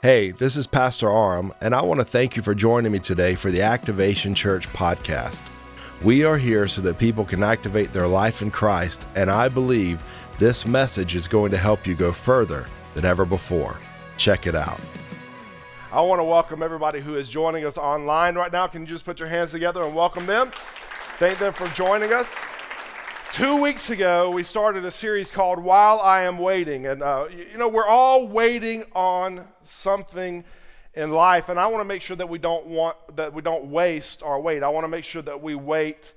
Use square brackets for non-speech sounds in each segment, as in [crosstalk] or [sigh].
Hey, this is Pastor Aram, and I want to thank you for joining me today for the Activation Church podcast. We are here so that people can activate their life in Christ, and I believe this message is going to help you go further than ever before. Check it out. I want to welcome everybody who is joining us online right now. Can you just put your hands together and welcome them? Thank them for joining us. Two weeks ago, we started a series called While I Am Waiting. And, uh, you know, we're all waiting on something in life. And I want to make sure that we don't want, that we don't waste our wait. I want to make sure that we wait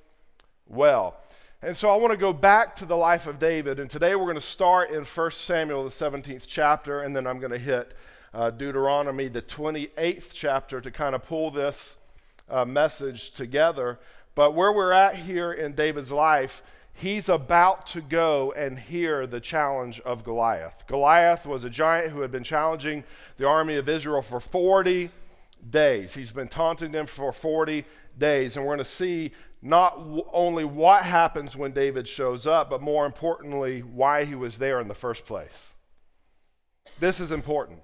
well. And so I want to go back to the life of David. And today we're going to start in 1 Samuel, the 17th chapter. And then I'm going to hit uh, Deuteronomy, the 28th chapter, to kind of pull this uh, message together. But where we're at here in David's life, he's about to go and hear the challenge of Goliath. Goliath was a giant who had been challenging the army of Israel for 40 days. He's been taunting them for 40 days. And we're going to see not w- only what happens when David shows up, but more importantly, why he was there in the first place. This is important.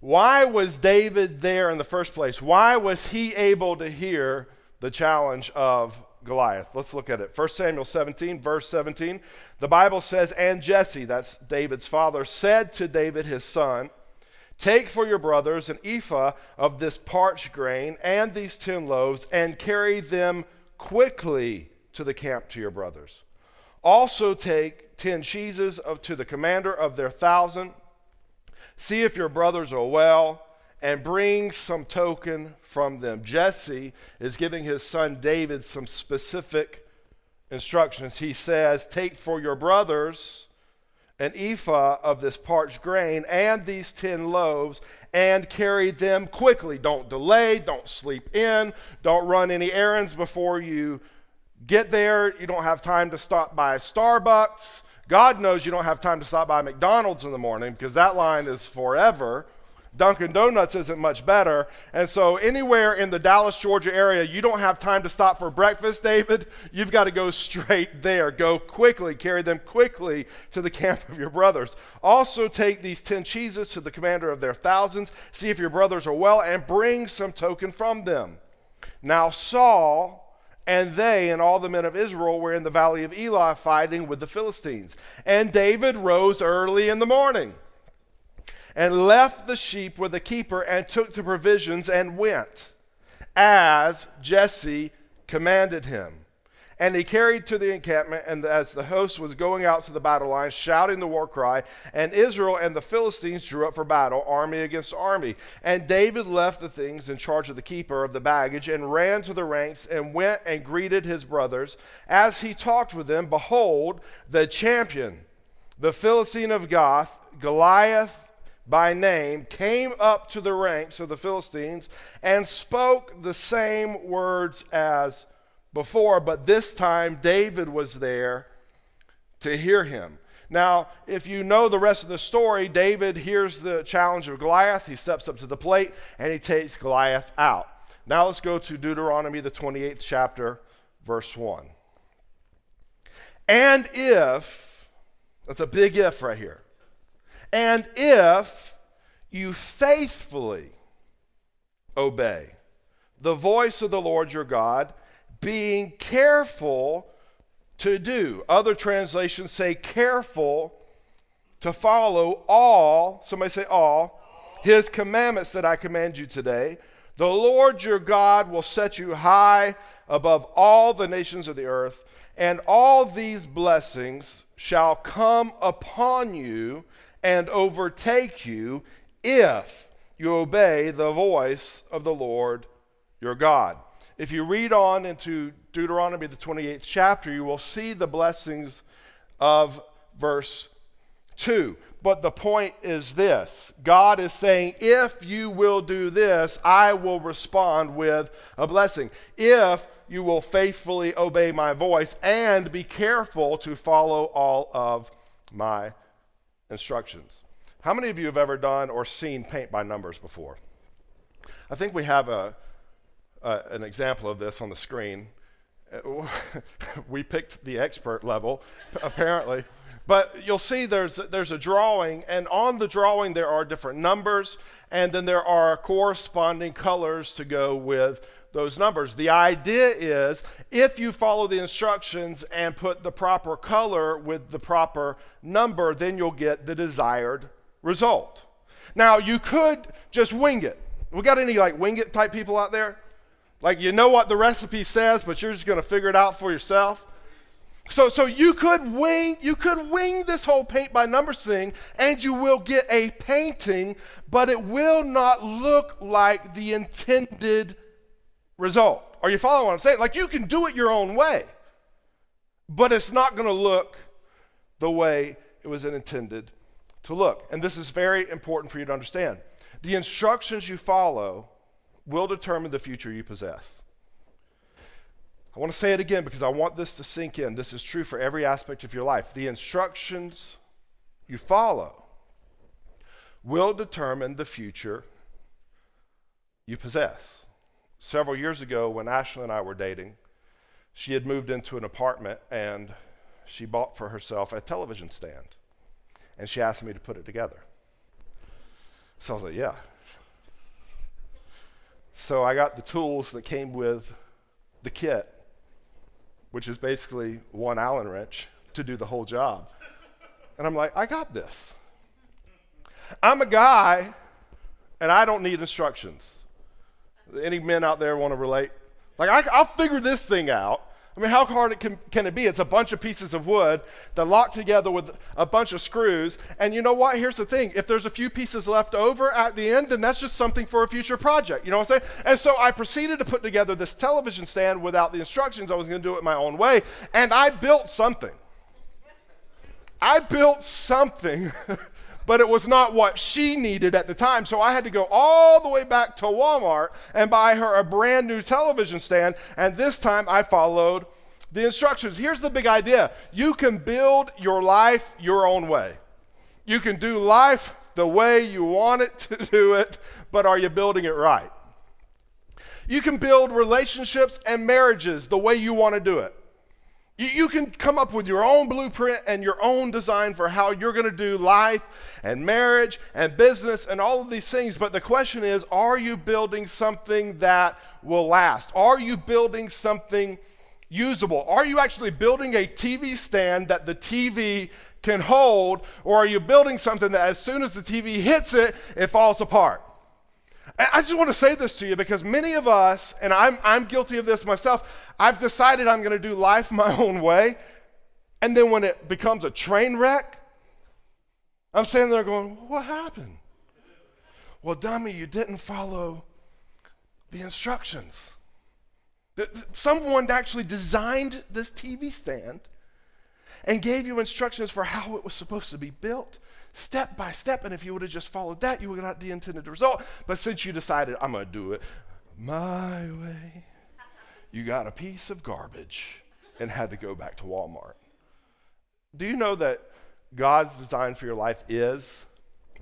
Why was David there in the first place? Why was he able to hear the challenge of Goliath. Let's look at it. 1 Samuel 17, verse 17. The Bible says, And Jesse, that's David's father, said to David his son, Take for your brothers an ephah of this parched grain and these ten loaves, and carry them quickly to the camp to your brothers. Also take ten cheeses of, to the commander of their thousand. See if your brothers are well and bring some token from them. Jesse is giving his son David some specific instructions. He says, Take for your brothers an ephah of this parched grain and these 10 loaves and carry them quickly. Don't delay, don't sleep in, don't run any errands before you get there. You don't have time to stop by Starbucks. God knows you don't have time to stop by McDonald's in the morning because that line is forever. Dunkin' Donuts isn't much better. And so, anywhere in the Dallas, Georgia area, you don't have time to stop for breakfast, David. You've got to go straight there. Go quickly, carry them quickly to the camp of your brothers. Also, take these 10 cheeses to the commander of their thousands. See if your brothers are well, and bring some token from them. Now, Saul and they and all the men of Israel were in the valley of Elah fighting with the Philistines. And David rose early in the morning and left the sheep with the keeper and took the provisions and went as Jesse commanded him. And he carried to the encampment, and as the host was going out to the battle line, shouting the war cry, and Israel and the Philistines drew up for battle, army against army. And David left the things in charge of the keeper of the baggage, and ran to the ranks, and went and greeted his brothers. As he talked with them, behold, the champion, the Philistine of Gath, Goliath by name came up to the ranks of the Philistines and spoke the same words as before, but this time David was there to hear him. Now, if you know the rest of the story, David hears the challenge of Goliath. He steps up to the plate and he takes Goliath out. Now let's go to Deuteronomy, the 28th chapter, verse 1. And if, that's a big if right here. And if you faithfully obey the voice of the Lord your God, being careful to do. Other translations say careful to follow all, somebody say all, his commandments that I command you today. The Lord your God will set you high above all the nations of the earth, and all these blessings shall come upon you and overtake you if you obey the voice of the Lord your God. If you read on into Deuteronomy, the 28th chapter, you will see the blessings of verse 2. But the point is this God is saying, if you will do this, I will respond with a blessing. If you will faithfully obey my voice and be careful to follow all of my instructions. How many of you have ever done or seen paint by numbers before? I think we have a, an example of this on the screen. [laughs] we picked the expert level, apparently. But you'll see there's, there's a drawing, and on the drawing there are different numbers, and then there are corresponding colors to go with those numbers. The idea is if you follow the instructions and put the proper color with the proper number, then you'll get the desired result. Now, you could just wing it. We got any like wing it type people out there? Like you know what the recipe says, but you're just going to figure it out for yourself? So, so you could wing, you could wing this whole paint by numbers thing, and you will get a painting, but it will not look like the intended result. Are you following what I'm saying? Like you can do it your own way, but it's not going to look the way it was intended to look. And this is very important for you to understand. The instructions you follow will determine the future you possess. I want to say it again because I want this to sink in. This is true for every aspect of your life. The instructions you follow will determine the future you possess. Several years ago, when Ashley and I were dating, she had moved into an apartment and she bought for herself a television stand. And she asked me to put it together. So I was like, yeah. So I got the tools that came with the kit which is basically one Allen wrench to do the whole job. And I'm like, I got this. I'm a guy, and I don't need instructions. Any men out there want to relate? Like, I, will figure this thing out. I mean, how hard it can, can it be? It's a bunch of pieces of wood that lock together with a bunch of screws. And you know what? Here's the thing if there's a few pieces left over at the end, then that's just something for a future project. You know what I'm saying? And so I proceeded to put together this television stand without the instructions. I was going to do it my own way. And I built something. I built something [laughs] but it was not what she needed at the time. So I had to go all the way back to Walmart and buy her a brand new television stand. And this time I followed the instructions. Here's the big idea you can build your life your own way. You can do life the way you want it to [laughs] do it, but are you building it right? You can build relationships and marriages the way you want to do it. You, you can come up with your own blueprint and your own design for how you're going to do life and marriage and business and all of these things. But the question is are you building something that will last? Are you building something usable? Are you actually building a TV stand that the TV can hold? Or are you building something that as soon as the TV hits it, it falls apart? I just want to say this to you because many of us, and I'm, I'm guilty of this myself, I've decided I'm going to do life my [laughs] own way. And then when it becomes a train wreck, I'm sitting there going, What happened? Well, dummy, you didn't follow the instructions. Someone actually designed this TV stand and gave you instructions for how it was supposed to be built step by step. And if you would have just followed that, you would have got the intended result. But since you decided, I'm going to do it my way, you got a piece of garbage and had to go back to Walmart. Do you know that God's design for your life is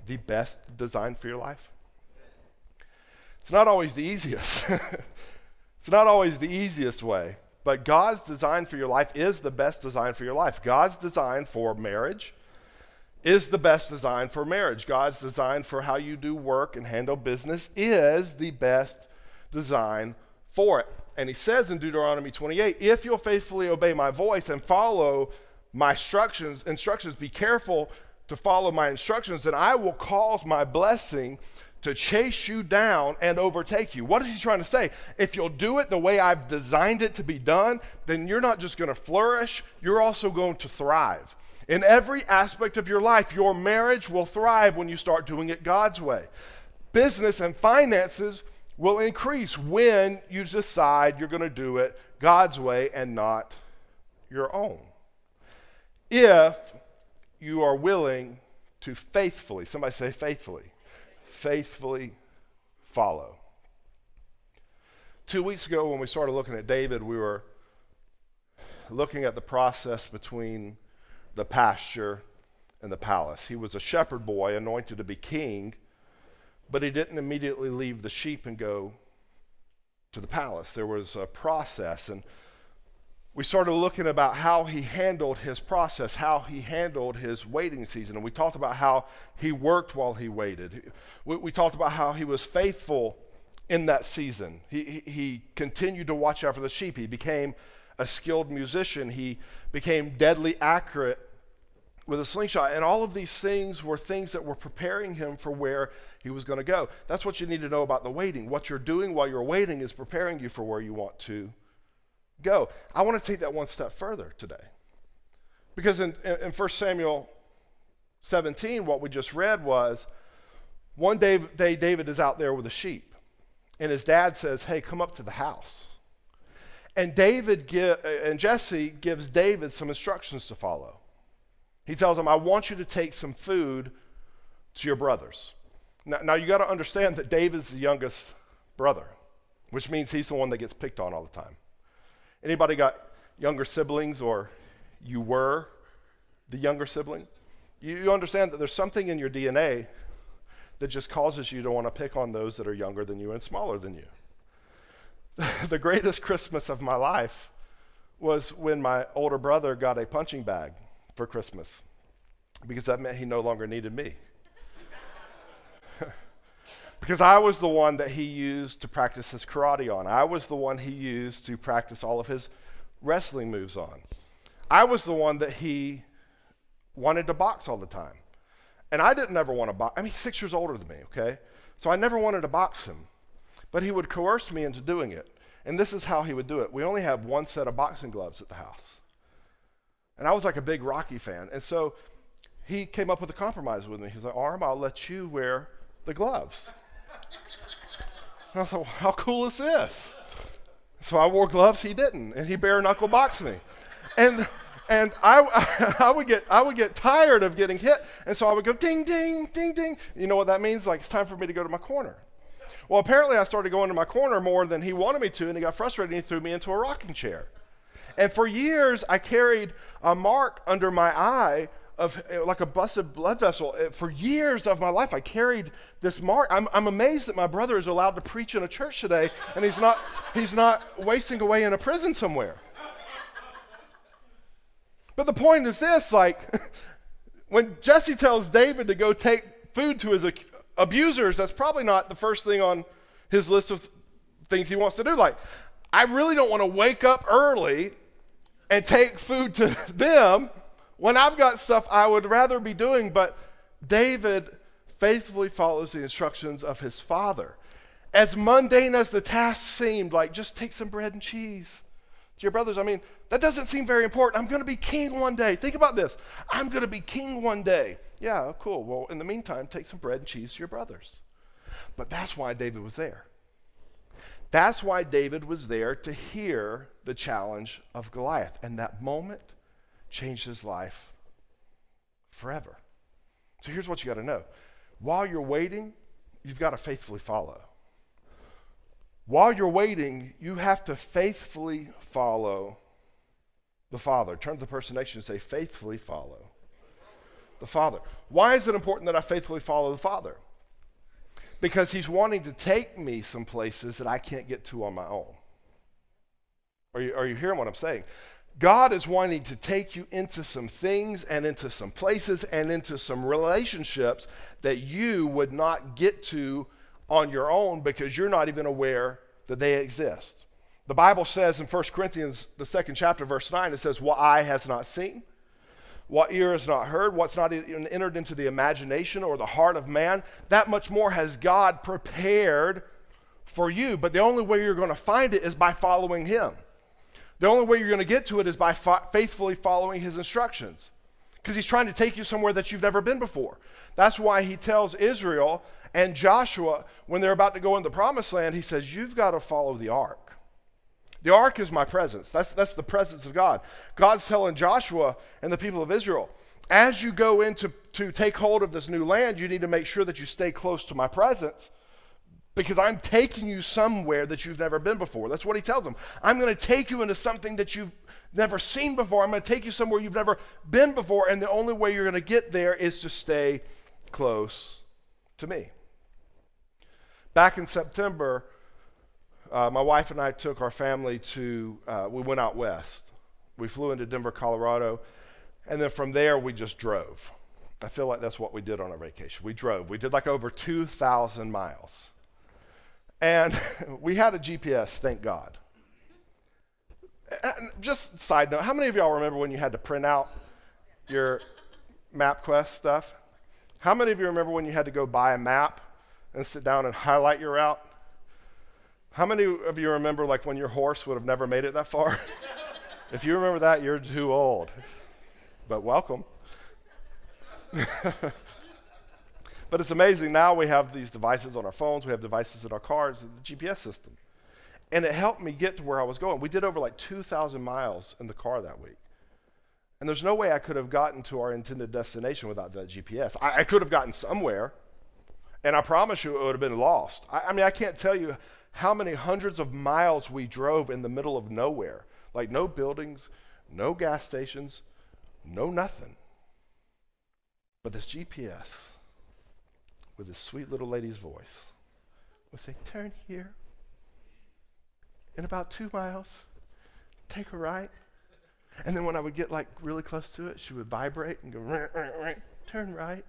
the best design for your life? It's not always the easiest. [laughs] it's not always the easiest way, but God's design for your life is the best design for your life. God's design for marriage is the best design for marriage. God's design for how you do work and handle business is the best design for it. And he says in Deuteronomy 28 if you'll faithfully obey my voice and follow my instructions, instructions, be careful to follow my instructions, then I will cause my blessing to chase you down and overtake you. What is he trying to say? If you'll do it the way I've designed it to be done, then you're not just going to flourish, you're also going to thrive. In every aspect of your life, your marriage will thrive when you start doing it God's way. Business and finances will increase when you decide you're going to do it God's way and not your own. If you are willing to faithfully, somebody say faithfully, faithfully follow. Two weeks ago, when we started looking at David, we were looking at the process between the pasture and the palace. He was a shepherd boy anointed to be king, but he didn't immediately leave the sheep and go to the palace. There was a process. And we started looking about how he handled his process, how he handled his waiting season. And we talked about how he worked while he waited. We, we talked about how he was faithful in that season. He, he, he continued to watch out for the sheep. He became a skilled musician. He became deadly accurate with a slingshot. And all of these things were things that were preparing him for where he was going to go. That's what you need to know about the waiting. What you're doing while you're waiting is preparing you for where you want to go. I want to take that one step further today. Because in, in 1 Samuel 17, what we just read was one day, day David is out there with the sheep, and his dad says, Hey, come up to the house. And David give, uh, and Jesse gives David some instructions to follow. He tells him, I want you to take some food to your brothers. Now, now you got to understand that David's the youngest brother, which means he's the one that gets picked on all the time. Anybody got younger siblings or you were the younger sibling? You, you understand that there's something in your DNA that just causes you to want to pick on those that are younger than you and smaller than you. [laughs] the greatest Christmas of my life was when my older brother got a punching bag for Christmas because that meant he no longer needed me. [laughs] because I was the one that he used to practice his karate on. I was the one he used to practice all of his wrestling moves on. I was the one that he wanted to box all the time. And I didn't ever want to box. I mean, he's six years older than me, okay? So I never wanted to box him. But he would coerce me into doing it. And this is how he would do it. We only have one set of boxing gloves at the house. And I was like a big Rocky fan. And so he came up with a compromise with me. He's like, Arm, I'll let you wear the gloves. And I was like, well, how cool is this? So I wore gloves, he didn't, and he bare knuckle boxed me. And and I, [laughs] I would get I would get tired of getting hit, and so I would go ding ding ding ding. You know what that means? Like it's time for me to go to my corner. Well, apparently I started going to my corner more than he wanted me to, and he got frustrated and he threw me into a rocking chair. And for years I carried a mark under my eye of eh, like a busted blood vessel. Eh, for years of my life, I carried this mark. I'm, I'm amazed that my brother is allowed to preach in a church today, and he's not, he's not wasting away in a prison somewhere. But the point is this like, [laughs] when Jesse tells David to go take food to his abusers, that's probably not the first thing on his list of things he wants to do. Like, I really don't want to wake up early and take food to [laughs] them when I've got stuff I would rather be doing, but David faithfully follows the instructions of his father. As mundane as the task seemed, like just take some bread and cheese to your brothers, I mean, that doesn't seem very important. I'm going to be king one day. Think about this I'm going to be king one day. Yeah, cool. Well, in the meantime, take some bread and cheese to your brothers. But that's why David was there. That's why David was there to hear the challenge of Goliath. And that moment, changed his life forever. So here's what you got to know while you're waiting, you've got to faithfully follow. While you're waiting, you have to faithfully follow the Father. Turn to the person next to you and say, faithfully follow the Father. Why is it important that I faithfully follow the Father? Because He's wanting to take me some places that I can't get to on my own. Are you, are you hearing what I'm saying? God is wanting to take you into some things and into some places and into some relationships that you would not get to on your own because you're not even aware that they exist. The Bible says in 1 Corinthians, the second chapter, verse 9, it says, What eye has not seen, what ear has not heard, what's not even entered into the imagination or the heart of man, that much more has God prepared for you. But the only way you're going to find it is by following Him. The only way you're going to get to it is by fa- faithfully following his instructions. Because he's trying to take you somewhere that you've never been before. That's why he tells Israel and Joshua, when they're about to go in the promised land, he says, You've got to follow the ark. The ark is my presence. That's, that's the presence of God. God's telling Joshua and the people of Israel, as you go in to, to take hold of this new land, you need to make sure that you stay close to my presence because I'm taking you somewhere that you've never been before. That's what he tells them. I'm going to take you into something that you've never seen before. I'm going to take you somewhere you've never been before, and the only way you're going to get there is to stay close to me. Back in September, uh, my wife and I took our family to, uh, we went out west. We flew into Denver, Colorado, and then from there we just drove. I feel like that's what we did on our vacation. We drove. We did like over 2,000 miles. And [laughs] we had a GPS, thank God. And just side note, how many of y'all remember when you had to print out your MapQuest stuff? How many of you remember when you had to go buy a map and sit down and highlight your route? How many of you remember like when your horse would have never made it that far? [laughs] if you remember that, you're too old. But welcome. [laughs] but it's amazing now we have these devices on our phones, we have devices in our cars, the GPS system. And it helped me get to where I was going. We did over like 2,000 miles in the car that week. And there's no way I could have gotten to our intended destination without that GPS. I, I could have gotten somewhere, and I promise you it would have been lost. I, I mean, I can't tell you how many hundreds of miles we drove in the middle of nowhere. Like no buildings, no gas stations, no nothing. But this GPS, with this sweet little lady's voice, would say, Turn here. In about two miles, take a right. And then when I would get like really close to it, she would vibrate and go, turn right.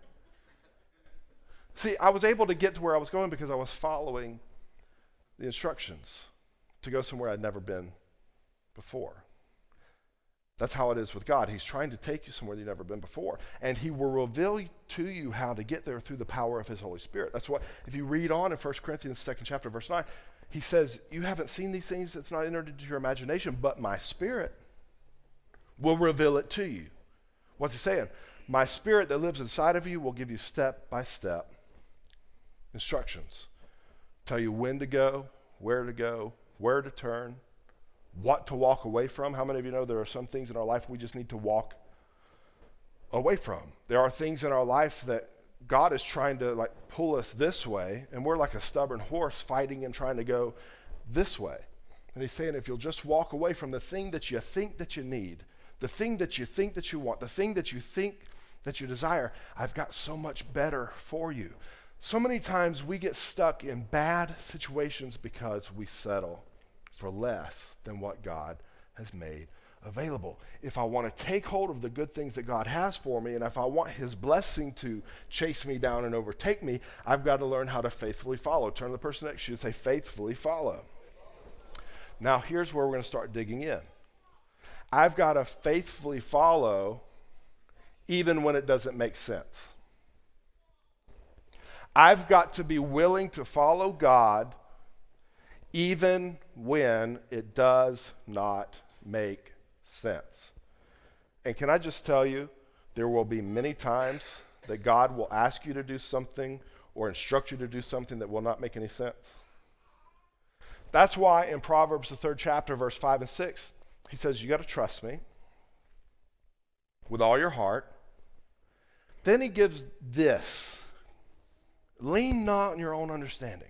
See, I was able to get to where I was going because I was following the instructions to go somewhere I'd never been before. That's how it is with God. He's trying to take you somewhere you've never been before. And He will reveal to you how to get there through the power of His Holy Spirit. That's what, if you read on in 1 Corinthians, second chapter, verse 9, He says, You haven't seen these things it's not entered into your imagination, but my Spirit will reveal it to you. What's he saying? My spirit that lives inside of you will give you step by step instructions. Tell you when to go, where to go, where to turn, what to walk away from. How many of you know there are some things in our life we just need to walk away from? There are things in our life that God is trying to like pull us this way, and we're like a stubborn horse fighting and trying to go this way. And he's saying, if you'll just walk away from the thing that you think that you need, the thing that you think that you want, the thing that you think that you desire, I've got so much better for you. So many times we get stuck in bad situations because we settle for less than what God has made available. If I want to take hold of the good things that God has for me, and if I want His blessing to chase me down and overtake me, I've got to learn how to faithfully follow. Turn to the person next to you and say, faithfully follow. Now, here's where we're going to start digging in. I've got to faithfully follow even when it doesn't make sense. I've got to be willing to follow God even when it does not make sense. And can I just tell you, there will be many times that God will ask you to do something or instruct you to do something that will not make any sense. That's why in Proverbs, the third chapter, verse 5 and 6, he says, You got to trust me with all your heart. Then he gives this lean not on your own understanding.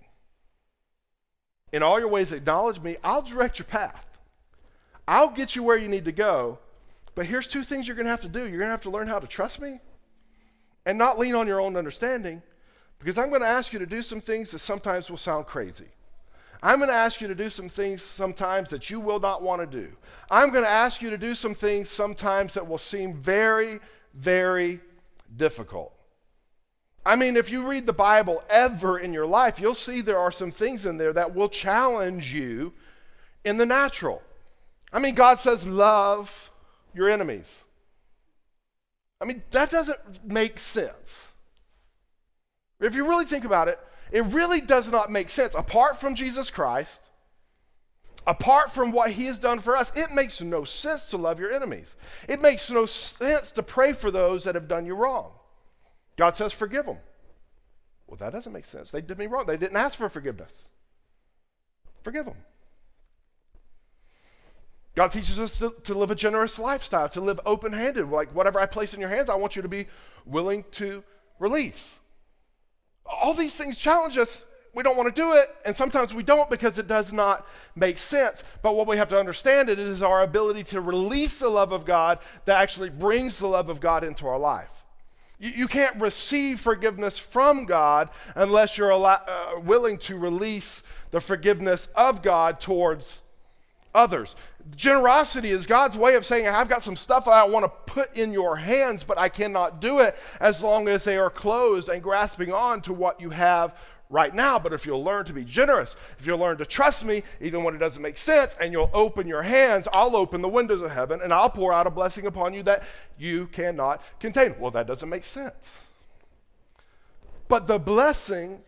In all your ways, acknowledge me. I'll direct your path. I'll get you where you need to go. But here's two things you're going to have to do. You're going to have to learn how to trust me and not lean on your own understanding because I'm going to ask you to do some things that sometimes will sound crazy. I'm going to ask you to do some things sometimes that you will not want to do. I'm going to ask you to do some things sometimes that will seem very, very difficult. I mean, if you read the Bible ever in your life, you'll see there are some things in there that will challenge you in the natural. I mean, God says, love your enemies. I mean, that doesn't make sense. If you really think about it, it really does not make sense. Apart from Jesus Christ, apart from what he has done for us, it makes no sense to love your enemies. It makes no sense to pray for those that have done you wrong. God says, forgive them. Well, that doesn't make sense. They did me wrong. They didn't ask for forgiveness. Forgive them. God teaches us to, to live a generous lifestyle, to live open handed. Like, whatever I place in your hands, I want you to be willing to release all these things challenge us. We don't want to do it, and sometimes we don't because it does not make sense. But what we have to understand it is our ability to release the love of God that actually brings the love of God into our life. You, can't receive forgiveness from God unless you're uh, willing to release the forgiveness of God towards others. Generosity is God's way of saying, I've got some stuff I want to put in your hands, but I cannot do it as long as they are closed and grasping on to what you have right now. But if you'll learn to be generous, if you'll learn to trust me, even when it doesn't make sense, and you'll open your hands, I'll open the windows of heaven and I'll pour out a blessing upon you that you cannot contain. Well, that doesn't make sense. But the blessing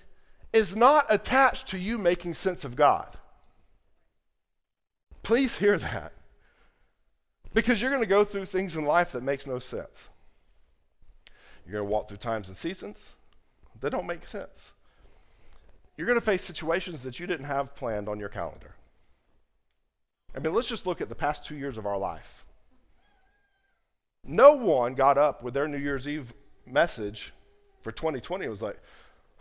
is not attached to you making sense of God. Please hear that. Because you're going to go through things in life that makes no sense. You're going to walk through times and seasons that don't make sense. You're going to face situations that you didn't have planned on your calendar. I mean, let's just look at the past two years of our life. No one got up with their New Year's Eve message for 2020 and was like,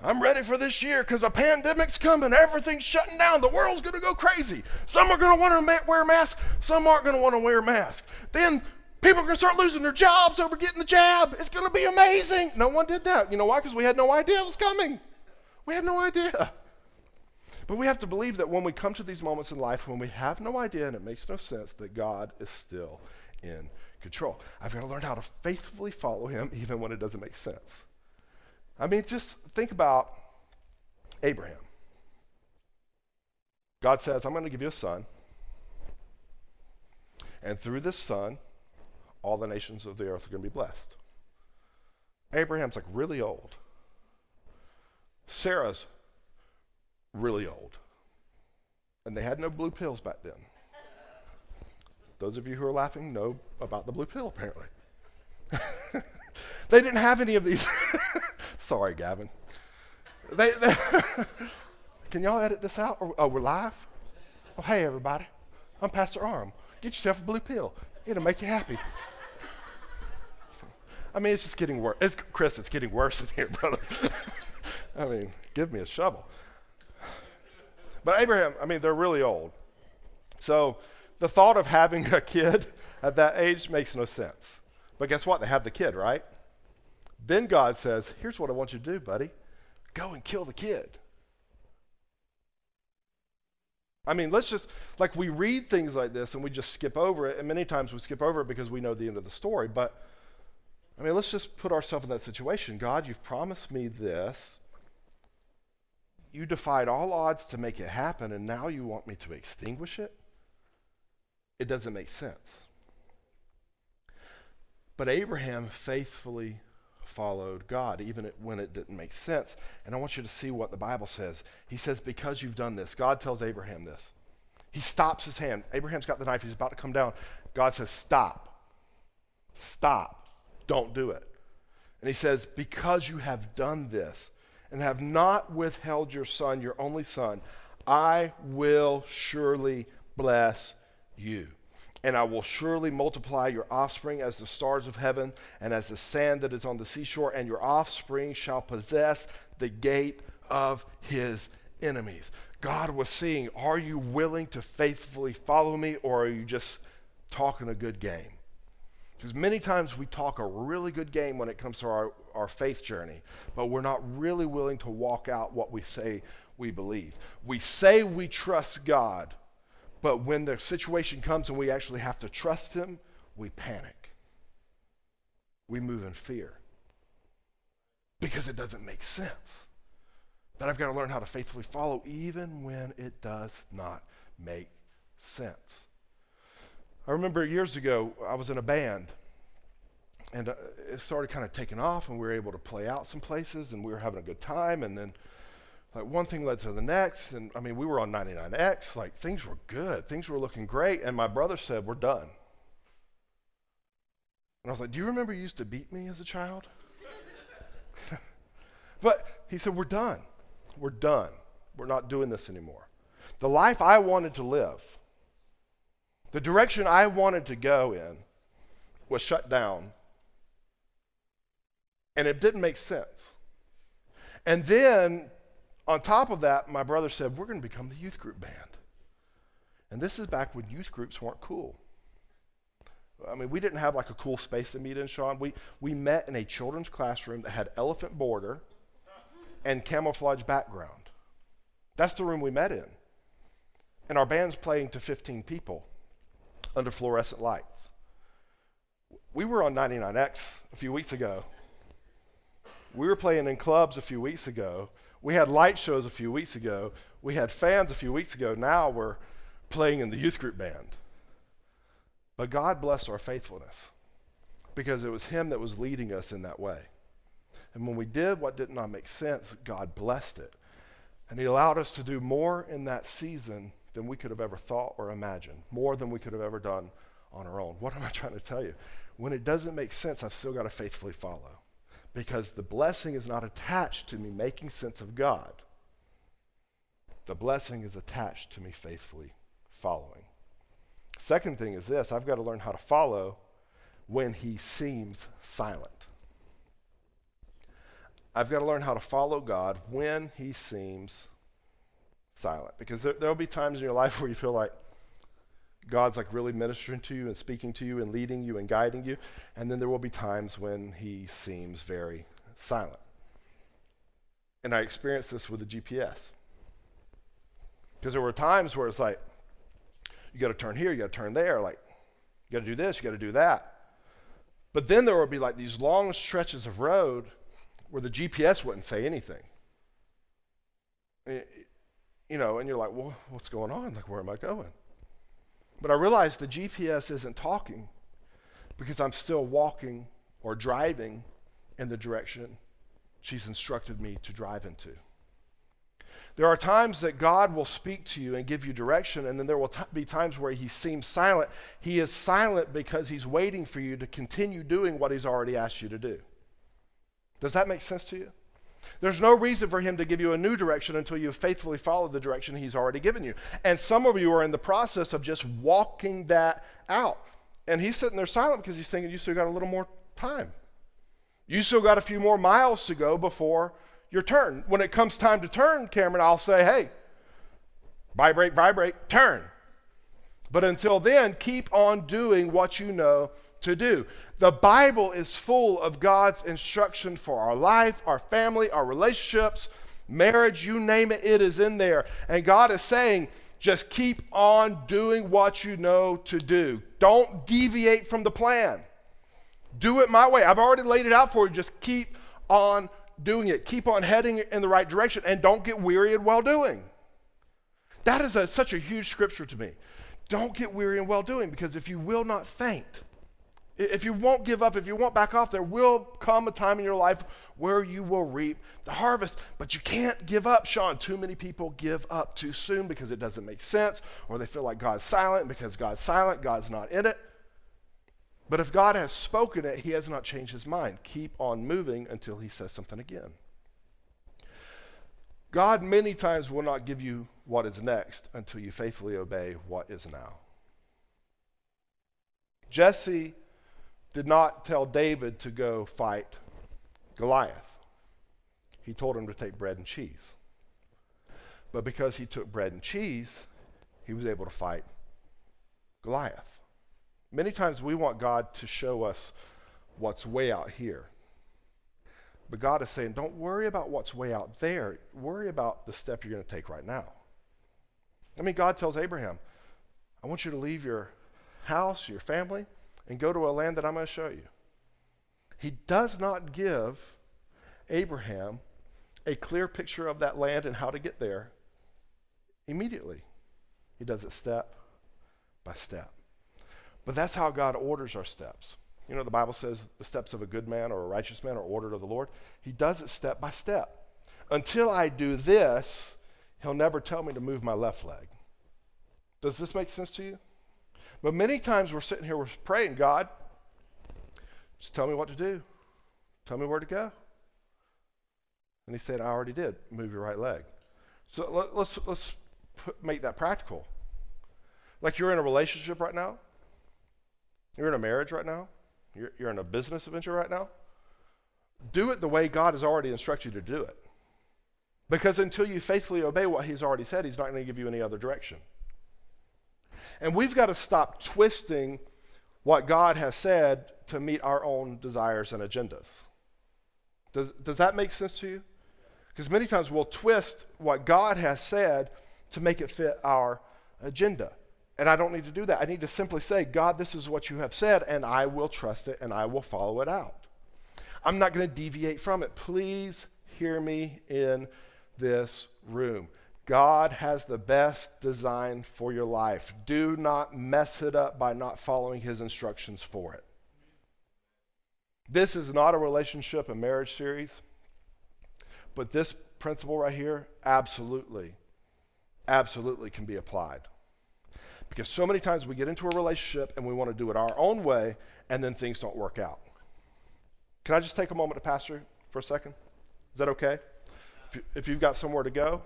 I'm ready for this year because a pandemic's coming. Everything's shutting down. The world's going to go crazy. Some are going to want to wear masks. Some aren't going to want to wear masks. Then people are going to start losing their jobs over getting the jab. It's going to be amazing. No one did that. You know why? Because we had no idea it was coming. We had no idea. But we have to believe that when we come to these moments in life when we have no idea and it makes no sense, that God is still in control. I've got to learn how to faithfully follow Him even when it doesn't make sense. I mean, just think about Abraham. God says, I'm going to give you a son. And through this son, all the nations of the earth are going to be blessed. Abraham's like really old. Sarah's really old. And they had no blue pills back then. Those of you who are laughing know about the blue pill, apparently. [laughs] they didn't have any of these. [laughs] Sorry, Gavin. They, they [laughs] can y'all edit this out? oh, we're live? Oh, hey, everybody. I'm Pastor Arm. Get yourself a blue pill. It'll make you happy. I mean, it's just getting worse. Chris, it's getting worse in here, brother. I mean, give me a shovel. But Abraham, I mean, they're really old. So the thought of having a kid [laughs] at that age makes no sense. But guess what? They have the kid, right? Then God says, Here's what I want you to do, buddy go and kill the kid. I mean, let's just, like, we read things like this and we just skip over it, and many times we skip over it because we know the end of the story. But, I mean, let's just put ourselves in that situation. God, you've promised me this. You defied all odds to make it happen, and now you want me to extinguish it? It doesn't make sense. But Abraham faithfully followed God, even when it didn't make sense. And I want you to see what the Bible says. He says, Because you've done this, God tells Abraham this. He stops his hand. Abraham's got the knife, he's about to come down. God says, Stop. Stop. Don't do it. And he says, Because you have done this and have not withheld your son, your only son, I will surely bless you and I will surely multiply your offspring as the stars of heaven and as the sand that is on the seashore, and your offspring shall possess the gate of his enemies. God was saying, Are you willing to faithfully follow me, or are you just talking a good game? Because many times we talk a really good game when it comes to our, our faith journey, but we're not really willing to walk out what we say we believe. We say we trust God but when the situation comes and we actually have to trust Him, we panic. We move in fear because it doesn't make sense. But I've got to learn how to faithfully follow even when it does not make sense. I remember years ago, I was in a band and uh, it started kind of taking off and we were able to play out some places and we were having a good time and then like one thing led to the next and i mean we were on 99x like things were good things were looking great and my brother said we're done. And i was like do you remember you used to beat me as a child? [laughs] But he said we're done. We're done. We're not doing this anymore. The life i wanted to live the direction i wanted to go in was shut down and it didn't make sense and then on top of that, my brother said, We're going to become the youth group band. And this is back when youth groups weren't cool. I mean, we didn't have like a cool space to meet in, Sean. We, we met in a children's classroom that had elephant border and camouflage background. That's the room we met in. and our band's playing to 15 people under fluorescent lights. We were on 99X a few weeks ago. We were playing in clubs a few weeks ago. We had light shows a few weeks ago. We had fans a few weeks ago. Now we're playing in the youth group band. But God blessed our faithfulness because it was Him that was leading us in that way. And when we did what did not make sense, God blessed it. And He allowed us to do more in that season than we could have ever thought or imagined, more than we could have ever done on our own. What am I trying to tell you? When it doesn't make sense, I've still got to faithfully follow because the blessing is not attached to me making sense of God. The blessing is attached to me faithfully following. Second thing is this I've got to learn how to follow when he seems silent. I've got to learn how to follow God when he seems silent. Because there, will be times in your life where you feel like God's like really ministering to you and speaking to you and leading you and guiding you. And then there will be times when he seems very silent. And I experienced this with the GPS. Because there were times where it's like, you got to turn here, you got to turn there, like, you got to do this, you got to do that. But then there would be like these long stretches of road where the GPS wouldn't say anything. You know, and you're like, well, what's going on? Like, where am I going? But I realized the GPS isn't talking because I'm still walking or driving in the direction she's instructed me to drive into. There are times that God will speak to you and give you direction, and then there will t- be times where He seems silent. He is silent because He's waiting for you to continue doing what He's already asked you to do. Does that make sense to you? There's no reason for him to give you a new direction until you faithfully follow the direction he's already given you. And some of you are in the process of just walking that out. And he's sitting there silent because he's thinking, you still got a little more time. You still got a few more miles to go before your turn. When it comes time to turn, Cameron, I'll say, hey, vibrate, vibrate, turn. But until then, keep on doing what you know to do. The Bible is full of God's instruction for our life, our family, our relationships, marriage, you name it, it is in there. And God is saying, just keep on doing what you know to do. Don't deviate from the plan. Do it my way. I've already laid it out for you. Just keep on doing it. Keep on heading in the right direction and don't get weary in well doing. That is a, such a huge scripture to me. Don't get weary in well doing because if you will not faint, if you won't give up, if you won't back off, there will come a time in your life where you will reap the harvest. But you can't give up, Sean. Too many people give up too soon because it doesn't make sense, or they feel like God's silent. Because God's silent, God's not in it. But if God has spoken it, He has not changed His mind. Keep on moving until He says something again. God many times will not give you what is next until you faithfully obey what is now. Jesse did not tell David to go fight Goliath. He told him to take bread and cheese. But because he took bread and cheese, he was able to fight Goliath. Many times we want God to show us what's way out here. But God is saying, don't worry about what's way out there. Worry about the step you're going to take right now. I mean, God tells Abraham, I want you to leave your house, your family, and go to a land that I'm going to show you. He does not give Abraham a clear picture of that land and how to get there immediately. He does it step by step. But that's how God orders our steps. You know, the Bible says the steps of a good man or a righteous man are ordered of the Lord. He does it step by step. Until I do this, he'll never tell me to move my left leg. Does this make sense to you? But many times we're sitting here, we're praying, God, just tell me what to do. Tell me where to go. And he said, I already did. Move your right leg. So let, us let's, let's put, make that practical. Like you're in a relationship right now. You're in a marriage right now. You're, you're in a business venture right now. Do it the way God has already instructed you to do it. Because until you faithfully obey what He's already said, He's not going to give you any other direction. And we've got to stop twisting what God has said to meet our own desires and agendas. Does, does that make sense to you? Because many times we'll twist what God has said to make it fit our agenda. And I don't need to do that. I need to simply say, God, this is what you have said, and I will trust it and I will follow it out. I'm not going to deviate from it. Please hear me in this room. God has the best design for your life. Do not mess it up by not following his instructions for it. This is not a relationship and marriage series, but this principle right here absolutely, absolutely can be applied. Because so many times we get into a relationship and we want to do it our own way, and then things don't work out. Can I just take a moment to pastor for a second? Is that okay? If, you, if you've got somewhere to go,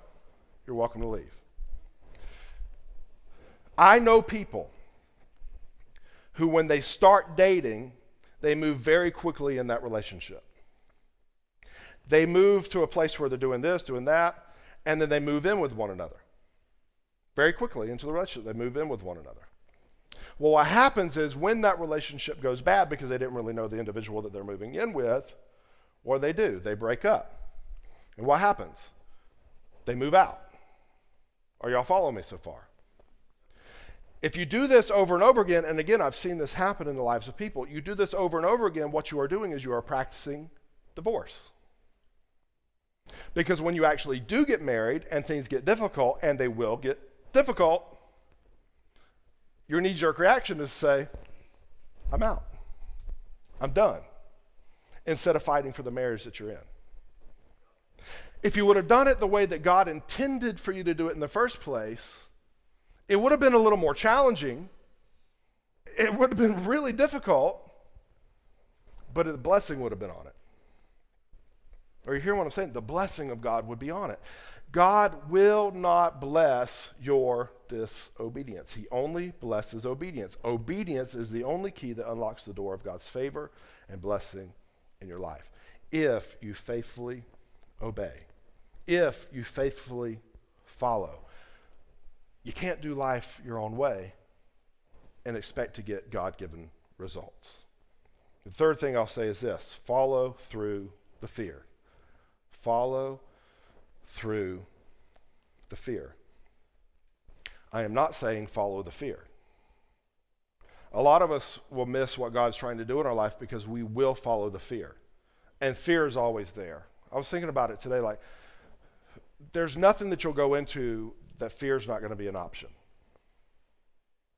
you're welcome to leave. I know people who, when they start dating, they move very quickly in that relationship. They move to a place where they're doing this, doing that, and then they move in with one another. Very quickly into the relationship, they move in with one another. Well, what happens is when that relationship goes bad because they didn't really know the individual that they're moving in with, what do they do? They break up. And what happens? They move out. Are y'all following me so far? If you do this over and over again, and again, I've seen this happen in the lives of people, you do this over and over again, what you are doing is you are practicing divorce. Because when you actually do get married and things get difficult, and they will get difficult, your knee jerk reaction is to say, I'm out. I'm done. Instead of fighting for the marriage that you're in. If you would have done it the way that God intended for you to do it in the first place, it would have been a little more challenging. It would have been really difficult, but the blessing would have been on it. Are you hear what I'm saying? The blessing of God would be on it. God will not bless your disobedience. He only blesses obedience. Obedience is the only key that unlocks the door of God's favor and blessing in your life. If you faithfully obey, if you faithfully follow. You can't do life your own way and expect to get God given results. The third thing I'll say is this follow through the fear. Follow through the fear. I am not saying follow the fear. A lot of us will miss what God's trying to do in our life because we will follow the fear. And fear is always there. I was thinking about it today like, there's nothing that you'll go into that fear is not going to be an option.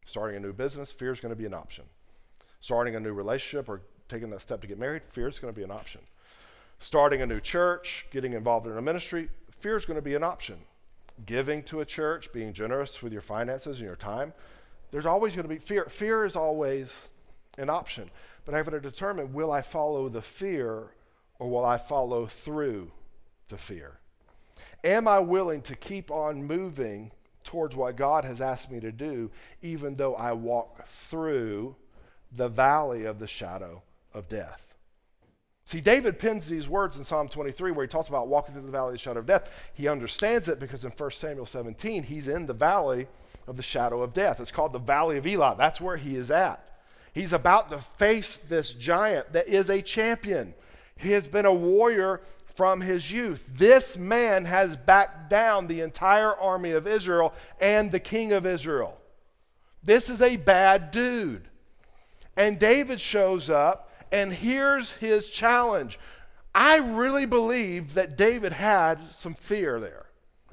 Starting a new business, fear is going to be an option. Starting a new relationship or taking that step to get married, fear is going to be an option. Starting a new church, getting involved in a ministry, fear is going to be an option. Giving to a church, being generous with your finances and your time, there's always going to be fear. Fear is always an option. But I have to determine will I follow the fear or will I follow through the fear? Am I willing to keep on moving towards what God has asked me to do, even though I walk through the valley of the shadow of death? See, David pins these words in Psalm 23 where he talks about walking through the valley of the shadow of death. He understands it because in 1 Samuel 17, he's in the valley of the shadow of death. It's called the valley of Elah. That's where he is at. He's about to face this giant that is a champion. He has been a warrior from his youth. This man has backed down the entire army of Israel and the king of Israel. This is a bad dude. And David shows up, and here's his challenge. I really believe that David had some fear there.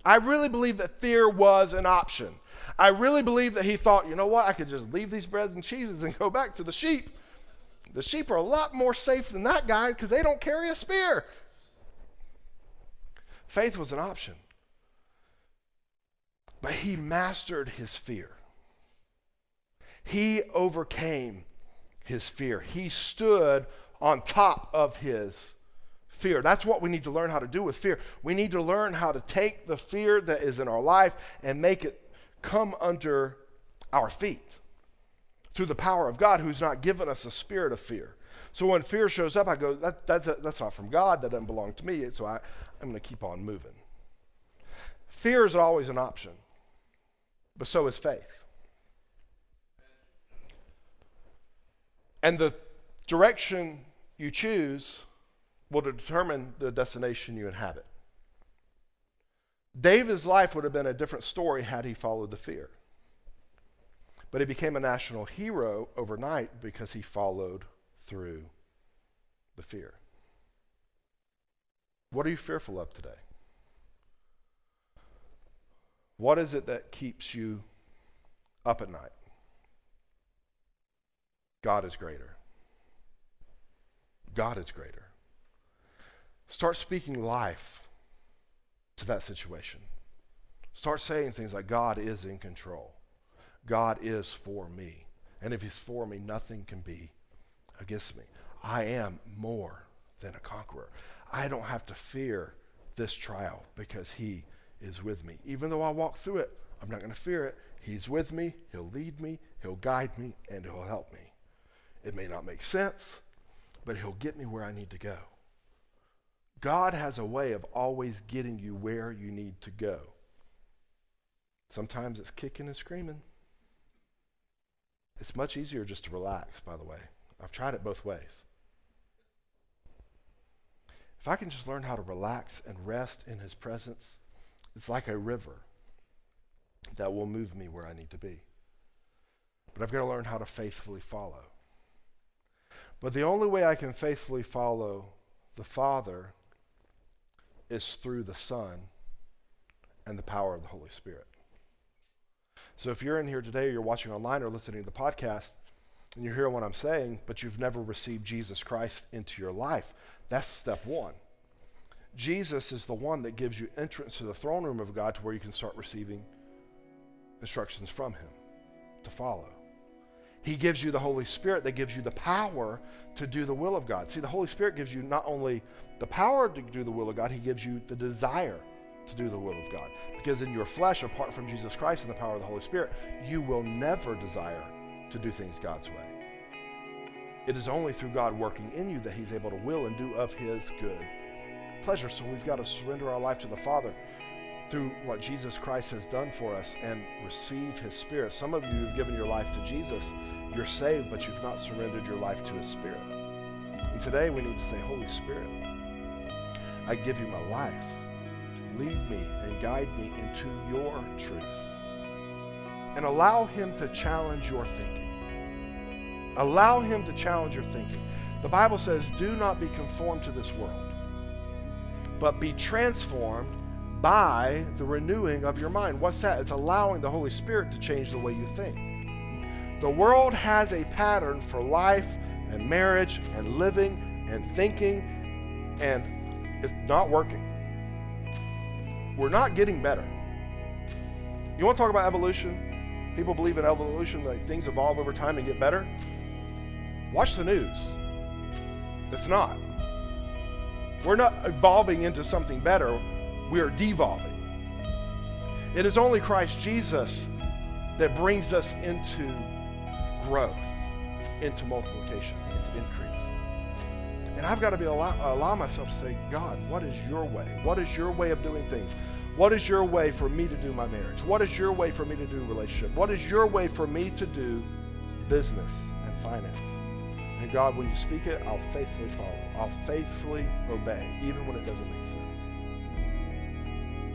I really believe that fear was an option. I really believe that he thought, you know what, I could just leave these breads and cheeses and [laughs] go back to the sheep. The sheep are a lot more safe than that guy because they don't carry a spear. Faith was an option. But he mastered his fear. He overcame his fear. He stood on top of his fear. That's what we need to learn how to do with fear. We need to learn how to take the fear that is in our life and make it come under our feet through the power of God who's not given us a spirit of fear. So when fear shows up, I go, that, that's, a, that's not from God. That doesn't belong to me. So I, I'm going to keep on moving. Fear is always an option, but so is faith. And the direction you choose will determine the destination you inhabit. David's life would have been a different story had he followed the fear. but he became a national hero overnight because he followed through the fear. What are you fearful of today? What is it that keeps you up at night? God is greater. God is greater. Start speaking life to that situation. Start saying things like, God is in control. God is for me. And if He's for me, nothing can be against me. I am more than a conqueror. I don't have to fear this trial because He is with me. Even though I walk through it, I'm not going to fear it. He's with me, He'll lead me, He'll guide me, and He'll help me. It may not make sense, but He'll get me where I need to go. God has a way of always getting you where you need to go. Sometimes it's kicking and screaming. It's much easier just to relax, by the way. I've tried it both ways. If I can just learn how to relax and rest in His presence, it's like a river that will move me where I need to be. But I've got to learn how to faithfully follow. But the only way I can faithfully follow the Father is through the Son and the power of the Holy Spirit. So if you're in here today, or you're watching online or listening to the podcast, and you hear what I'm saying, but you've never received Jesus Christ into your life, that's step one. Jesus is the one that gives you entrance to the throne room of God to where you can start receiving instructions from Him to follow. He gives you the Holy Spirit that gives you the power to do the will of God. See, the Holy Spirit gives you not only the power to do the will of God, He gives you the desire to do the will of God. Because in your flesh, apart from Jesus Christ and the power of the Holy Spirit, you will never desire to do things God's way. It is only through God working in you that He's able to will and do of His good pleasure. So we've got to surrender our life to the Father through what Jesus Christ has done for us and receive His Spirit. Some of you have given your life to Jesus. You're saved, but you've not surrendered your life to His Spirit. And today we need to say, Holy Spirit, I give you my life. Lead me and guide me into your truth. And allow Him to challenge your thinking. Allow Him to challenge your thinking. The Bible says, do not be conformed to this world, but be transformed by the renewing of your mind. What's that? It's allowing the Holy Spirit to change the way you think. The world has a pattern for life and marriage and living and thinking, and it's not working. We're not getting better. You want to talk about evolution? People believe in evolution, like things evolve over time and get better. Watch the news. It's not. We're not evolving into something better, we are devolving. It is only Christ Jesus that brings us into growth, into multiplication, into increase. And I've got to be allow, allow myself to say, God, what is your way? What is your way of doing things? What is your way for me to do my marriage? What is your way for me to do relationship? What is your way for me to do business and finance? And God, when you speak it, I'll faithfully follow. I'll faithfully obey, even when it doesn't make sense.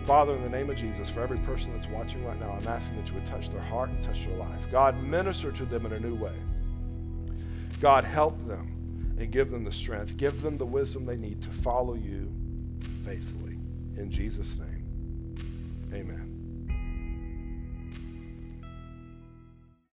Father, in the name of Jesus, for every person that's watching right now, I'm asking that you would touch their heart and touch their life. God, minister to them in a new way. God, help them and give them the strength. Give them the wisdom they need to follow you faithfully. In Jesus' name, amen.